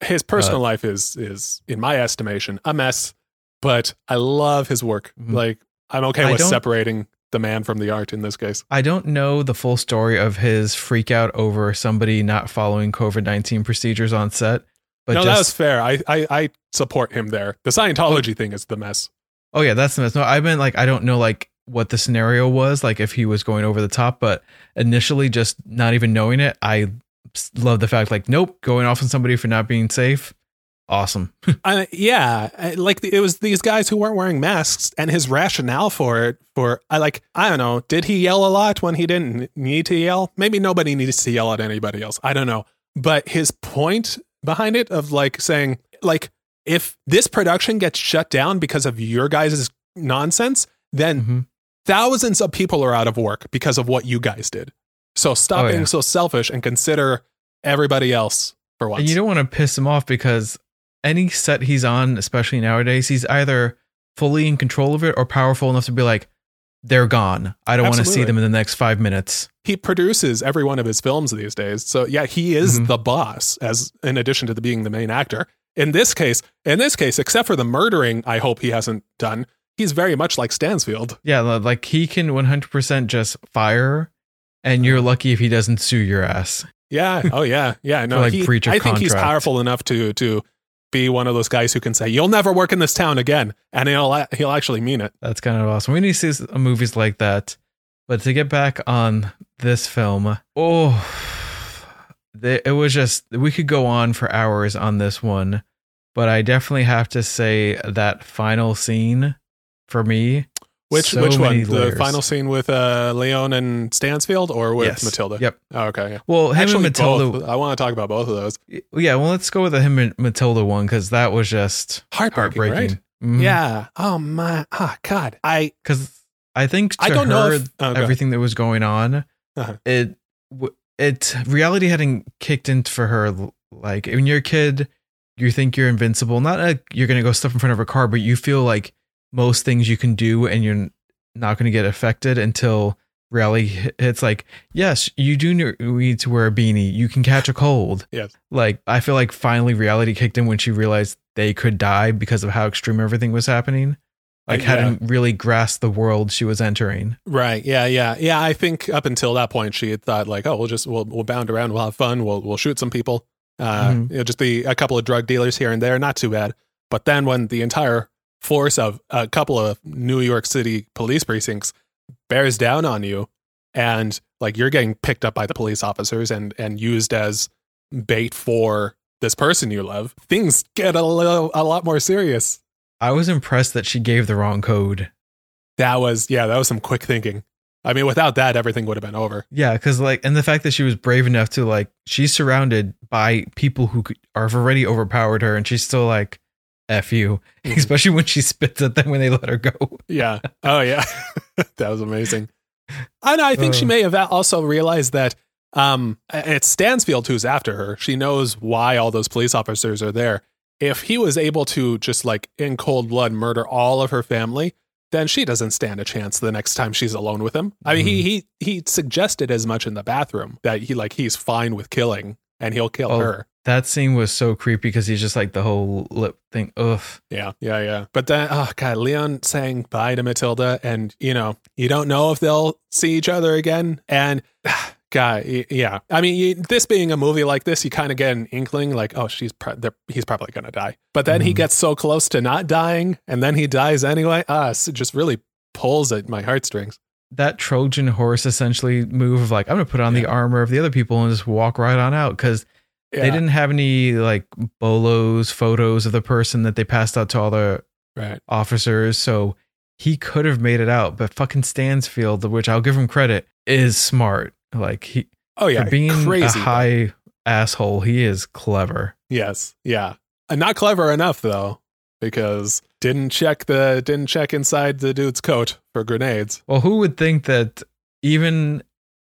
His Uh, personal life is is, in my estimation, a mess. But I love his work. Mhm. Like I'm okay I with separating the man from the art in this case. I don't know the full story of his freak out over somebody not following COVID nineteen procedures on set. But no, just, that was fair. I, I I support him there. The Scientology thing is the mess. Oh yeah, that's the mess. No, I meant like I don't know like what the scenario was, like if he was going over the top, but initially just not even knowing it, I love the fact like nope, going off on somebody for not being safe. Awesome. Uh, yeah, like it was these guys who weren't wearing masks, and his rationale for it. For I like I don't know. Did he yell a lot when he didn't need to yell? Maybe nobody needs to yell at anybody else. I don't know. But his point behind it of like saying like if this production gets shut down because of your guys' nonsense, then Mhm. Thousands of people are out of work because of what you guys did. So stop Oh, being yeah. so selfish and consider everybody else for once. And you don't want to piss him off because any set he's on, especially nowadays, he's either fully in control of it or powerful enough to be like, they're gone. I don't want to see them in the next five minutes. he produces every one of his films these days. So yeah, he is Mhm. the boss as in addition to the being the main actor. In this case, in this case, except for the murdering, I hope he hasn't done. He's very much like Stansfield. Yeah, like he can 100% just fire, and you're lucky if he doesn't sue your ass. Yeah. Oh yeah. Yeah. No. like, he, breach of I think he's powerful enough to to be one of those guys who can say, "You'll never work in this town again," and he'll he'll actually mean it. That's kind of awesome. We need to see movies like that. But to get back on this film, oh, it was just, we could go on for hours on this one. But I definitely have to say that final scene for me. Which so which one? many The final scene with uh, Leon and Stansfield, or with Yes. Matilda? Yep. Oh, okay. Yeah. Well, him Actually, and Matilda. both. I want to talk about both of those. Yeah, well, let's go with the him and Matilda one because that was just Heartbreaking, heartbreaking. right? Mhm. Yeah. Oh my. Oh God. I. because I think I don't know if- oh, everything that was going on, Uh-huh. it it reality hadn't kicked in for her. Like when you're a kid, you think you're invincible. Not like you're gonna go stuff in front of a car, but you feel like most things you can do, and you're not gonna get affected until reality hi- hits. Like, yes, you do need to wear a beanie. You can catch a cold. Yes. Like I feel like finally reality kicked in when she realized they could die because of how extreme everything was happening. Like yeah. hadn't really grasped the world she was entering. Right. Yeah. Yeah. Yeah. I think up until that point, she had thought like, oh, we'll just we'll we'll bound around, we'll have fun, we'll we'll shoot some people. Uh, Mhm. you know, just be a couple of drug dealers here and there, not too bad. But then when the entire force of a couple of New York City police precincts bears down on you, and like you're getting picked up by the police officers and and used as bait for this person you love, things get a little a lot more serious. I was impressed that she gave the wrong code. That was yeah, that was some quick thinking. I mean, without that, everything would have been over. Yeah, because like, and the fact that she was brave enough to like, she's surrounded by people who could, are already overpowered her, and she's still like, "F you," Mhm. especially when she spits at them when they let her go. Yeah. Oh, yeah. that was amazing. And I think she Uh. may have also realized that um, it's Stansfield who's after her. She knows why all those police officers are there. If he was able to just like in cold blood murder all of her family, then she doesn't stand a chance the next time she's alone with him. I mean, he he he suggested as much in the bathroom that he like he's fine with killing and he'll kill Oh. her. That scene was so creepy because he's just like the whole lip thing. Ugh. Yeah, yeah, yeah. But then, oh god, Leon saying bye to Matilda, and you know, you don't know if they'll see each other again. And God, yeah. I mean, you, this being a movie like this, you kind of get an inkling, like, oh, she's they're- he's probably gonna die. But then he Mhm. gets so close to not dying, and then he dies anyway. Ah, it just really pulls at my heartstrings. That Trojan horse essentially move of like, I'm gonna put on the armor of the other people and just walk right on out because Yeah, they didn't have any like bolos photos of the person that they passed out to all the right. officers, so he could have made it out. But fucking Stansfield, which I'll give him credit, is smart. Like he Oh yeah, for being crazy. a high asshole. He is clever. Yes. Yeah. And not clever enough though, because didn't check the didn't check inside the dude's coat for grenades. Well, who would think that even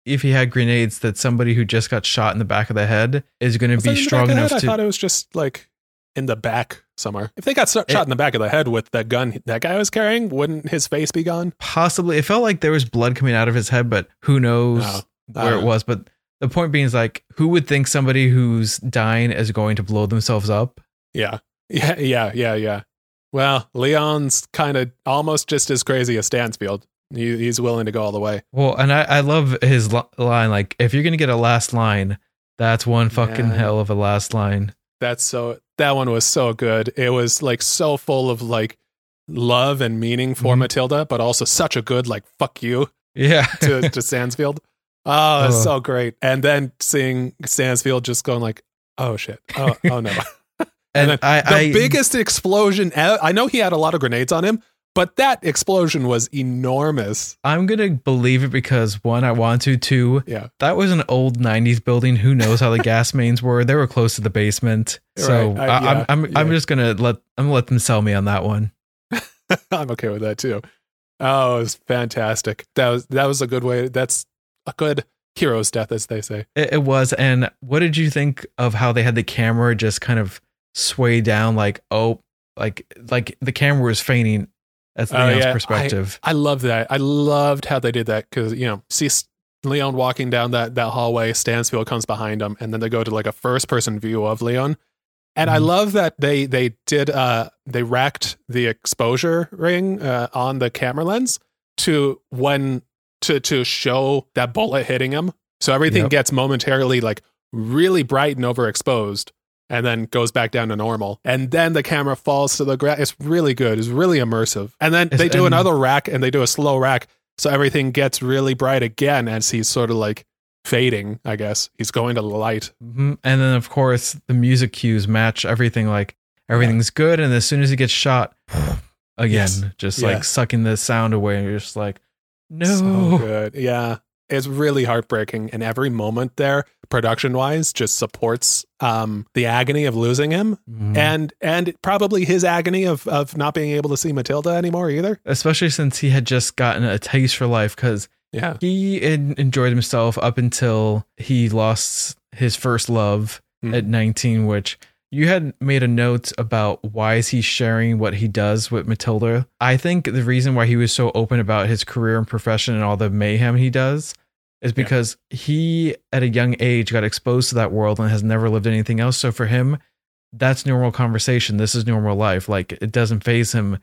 if he had grenades, that somebody who just got shot in the back of the head is going to be strong back of the enough head? to? I thought it was just like in the back somewhere. If they got shot It- in the back of the head with that gun that guy was carrying, wouldn't his face be gone? Possibly, it felt like there was blood coming out of his head, but who knows oh, No. where it was. But the point being is like, who would think somebody who's dying is going to blow themselves up? Yeah. Yeah, yeah, yeah, yeah. Well, Leon's kind of almost just as crazy as Stansfield. He, he's willing to go all the way. Well, and I, I love his li- line. Like, if you're gonna get a last line, that's one fucking Yeah. hell of a last line. That's so that one was so good. It was like so full of like love and meaning for Mhm. Matilda, but also such a good like fuck you Yeah, to, to Stansfield. Oh, it's Oh. so great. And then seeing Stansfield just going like, oh shit. Oh, oh no. and then I, the I biggest explosion. I know he had a lot of grenades on him, but that explosion was enormous. I'm gonna believe it because one, I want to. Two, Yeah. that was an old '90s building. Who knows how the gas mains were? They were close to the basement, so Right. I- I, yeah, I'm I'm, I'm just gonna let I'm gonna let them sell me on that one. I'm okay with that too. Oh, it was fantastic. That was that was a good way. That's a good hero's death, as they say. It, it was. And what did you think of how they had the camera just kind of sway down, like oh, like like the camera was fainting. That's Oh, Leon's yeah. perspective. I love that. I loved how they did that because you know, see Leon walking down that that hallway. Stansfield comes behind him, and then they go to like a first person view of Leon. And I Mhm. love that they they did uh they racked the exposure ring uh, on the camera lens to when to to show that bullet hitting him. So everything Yep. gets momentarily like really bright and overexposed and then goes back down to normal. And then the camera falls to the ground. It's really good. It's really immersive. And then they do another rack and they do a slow rack. So everything gets really bright again as he's sort of like fading, I guess. He's going to the light. Mhm. And then of course the music cues match everything. Like everything's good, and as soon as he gets shot, again, Yes. just Yeah. like sucking the sound away, you're just like, no. So good. Yeah. It's really heartbreaking. And every moment there, production wise, just supports um, the agony of losing him Mhm. and and probably his agony of, of not being able to see Matilda anymore either. especially since he had just gotten a taste for life because Yeah. he en- enjoyed himself up until he lost his first love Mhm. at 19 which you had made a note about why is he sharing what he does with matilda i think the reason why he was so open about his career and profession and all the mayhem he does is because he at a young age got exposed to that world and has never lived anything else so for him that's normal conversation this is normal life like it doesn't faze him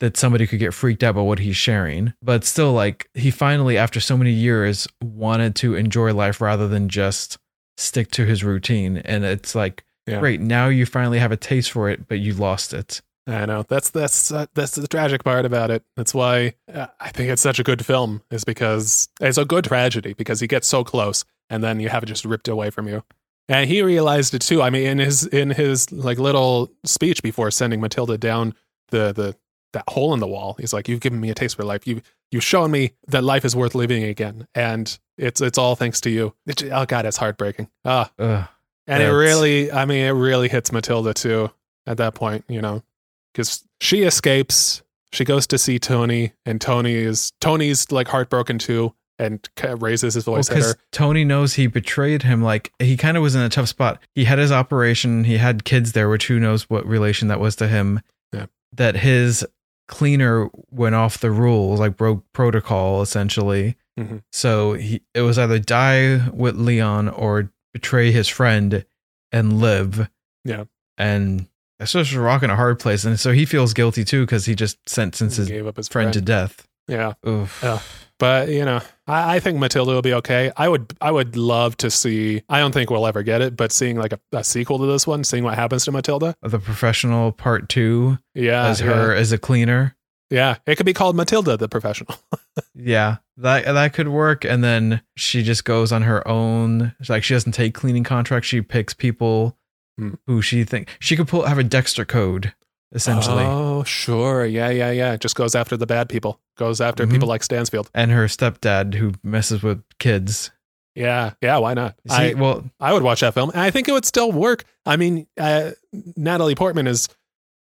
that somebody could get freaked out by what he's sharing. But still, like, he finally, after so many years, wanted to enjoy life rather than just stick to his routine. And it's like, Yeah. great, now you finally have a taste for it, but you lost it. I know that's that's uh, that's the tragic part about it. That's why uh, I think it's such a good film is because it's a good tragedy because he gets so close and then you have it just ripped away from you. And he realized it too. I mean, in his in his like little speech before sending Matilda down the the that hole in the wall, he's like, "You've given me a taste for life. You you've shown me that life is worth living again, and it's it's all thanks to you." It, oh God, it's heartbreaking. Ah, Ugh. and it really, I mean, it really hits Matilda too at that point, you know, because she escapes. She goes to see Tony, and Tony is Tony's like heartbroken too, and raises his voice at because her. Tony knows he betrayed him. Like he kind of was in a tough spot. He had his operation. He had kids there, which who knows what relation that was to him. Yeah. That his cleaner went off the rules, like broke protocol essentially. Mhm. So he it was either die with Leon or betray his friend and live. Yeah. And that's just a rock in a hard place. And so he feels guilty too because he just sentenced He his gave up his friend, friend. to death. yeah, Oof. Yeah. but you know, I, I think Matilda will be okay. I would, I would love to see. I don't think we'll ever get it, but seeing like a, a sequel to this one, seeing what happens to Matilda. The professional part two Yeah, as yeah. her as a cleaner. Yeah, it could be called Matilda the Professional. Yeah, that that could work. And then she just goes on her own. Like she doesn't take cleaning contracts. She picks people Hmm. who she think she could pull have a Dexter code essentially. Oh, sure. Yeah, yeah, yeah. It just goes after the bad people. Goes after Mhm. people like Stansfield. And her stepdad who messes with kids. Yeah, yeah, why not? See, I, well, I would watch that film, and I think it would still work. I mean, uh, Natalie Portman is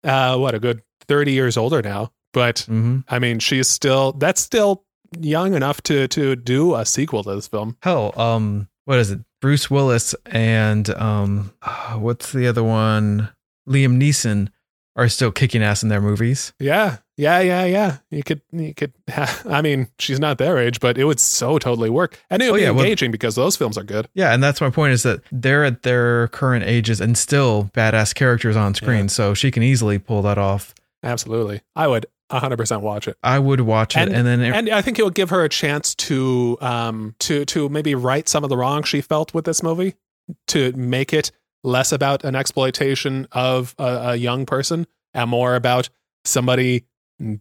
uh, what a good thirty years older now, but mhm. I mean, she's still that's still young enough to to do a sequel to this film. hell, um, what is it? Bruce Willis and um, what's the other one? Liam Neeson are still kicking ass in their movies. Yeah, yeah, yeah, yeah. You could, you could. I mean, she's not their age, but it would so totally work, and it would Oh, be yeah, well- engaging because those films are good. Yeah, and that's my point is that they're at their current ages and still badass characters on screen, Yeah. so she can easily pull that off. Absolutely, I would 100 percent watch it. I would watch it, And- and, then And I think it would give her a chance to um to to maybe right some of the wrong she felt with this movie to make it less about an exploitation of a, a young person and more about somebody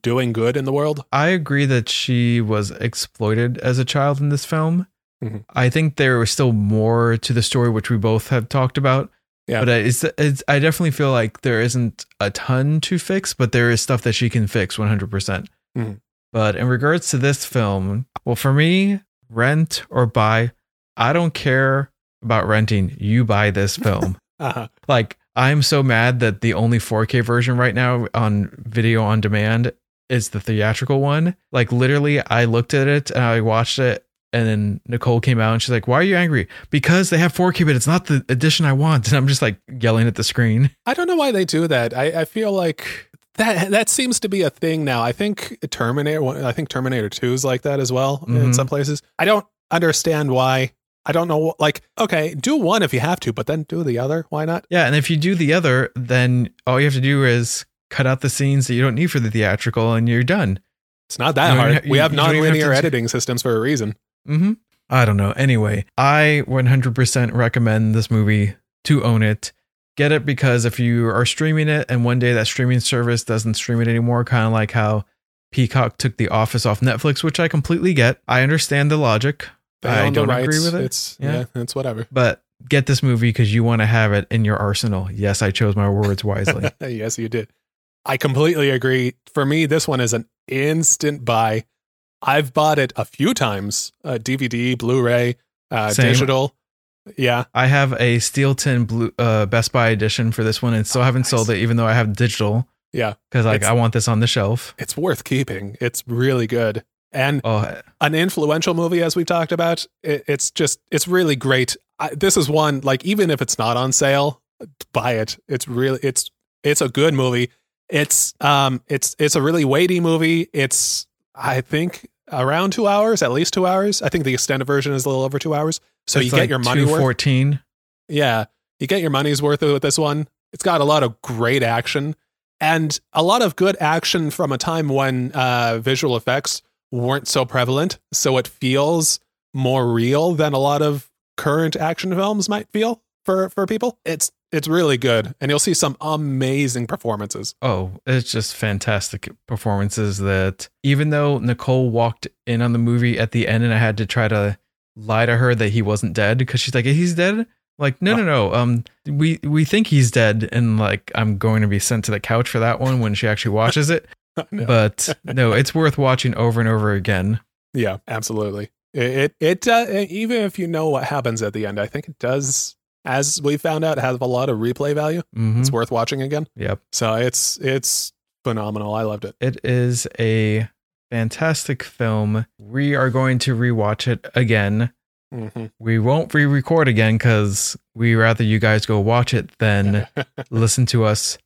doing good in the world. I agree that she was exploited as a child in this film. Mhm. I think there was still more to the story, which we both have talked about. Yeah. But it's, it's, I definitely feel like there isn't a ton to fix, but there is stuff that she can fix 100%. percent Mhm. But in regards to this film, well, for me, rent or buy, I don't care about renting. You buy this film. Uh-huh. like i'm so mad that the only 4k version right now on video on demand is the theatrical one like literally i looked at it and i watched it and then nicole came out and she's like why are you angry because they have 4k but it's not the edition i want and i'm just like yelling at the screen I don't know why they do that. I, I feel like that that seems to be a thing now. I think Terminator. I think Terminator Two is like that as well in Mhm. some places. I don't understand why. I don't know. Like, okay, do one if you have to, but then do the other. Why not? yeah and if you do the other then all you have to do is cut out the scenes that you don't need for the theatrical and you're done It's not that You hard. ha- we have you have nonlinear to- editing systems for a reason. Mm-hmm. I don't know. Anyway, I 100% recommend this movie to own it. Get it because if you are streaming it and one day that streaming service doesn't stream it anymore, kind of like how Peacock took The Office off Netflix, which I completely get. I understand the logic. They I don't rights. agree with it. It's Yeah. yeah, it's whatever. But get this movie because you want to have it in your arsenal. Yes, I chose my words wisely. yes, you did. I completely agree. For me, this one is an instant buy. I've bought it a few times, uh, DVD, Blu-ray, uh, digital. Yeah, I have a Steel Tin Blue uh, Best Buy edition for this one and still Oh, haven't nice. sold it, even though I have digital. Yeah. Because like It's- I want this on the shelf. it's worth keeping. It's really good. And Oh, an influential movie, as we've talked about, it, it's just, it's really great. I, this is one, like, even if it's not on sale, buy it. It's really, it's, it's a good movie. It's, um, it's, it's a really weighty movie. It's, I think, around two hours, at least two hours. I think the extended version is a little over two hours. So you it's get like your money worth. 214. Yeah, you get your money's worth with this one. It's got a lot of great action and a lot of good action from a time when uh, visual effects weren't so prevalent. So it feels more real than a lot of current action films might feel for for people. It's it's really good, and you'll see some amazing performances. Oh, it's just fantastic performances that even though Nicole walked in on the movie at the end and I had to try to lie to her that he wasn't dead because she's like, he's dead? Like, no, no, no. Um, we we think he's dead, and like I'm going to be sent to the couch for that one when she actually watches it. No. But no, it's worth watching over and over again. Yeah, absolutely. It it, it uh, even if you know what happens at the end, I think it does. As we found out, have a lot of replay value. Mhm. It's worth watching again. Yep. So it's it's phenomenal. I loved it. It is a fantastic film. We are going to rewatch it again. hmm We won't re record again because we rather you guys go watch it than listen to us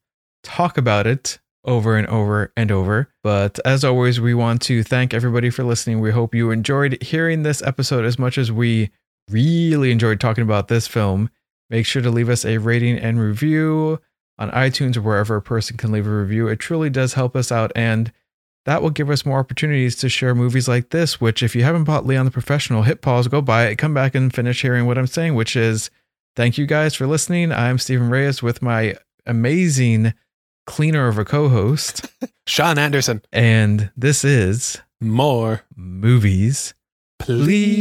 talk about it over and over and over. But as always, we want to thank everybody for listening. We hope you enjoyed hearing this episode as much as we really enjoyed talking about this film. Make sure to leave us a rating and review on iTunes or wherever a person can leave a review. It truly does help us out and that will give us more opportunities to share movies like this, which if you haven't bought Leon the Professional, hit pause, go buy it, come back and finish hearing what I'm saying, which is thank you guys for listening. I'm Stephen Reyes with my amazing cleaner of a co-host. Sean Anderson. and this is More, Movies please.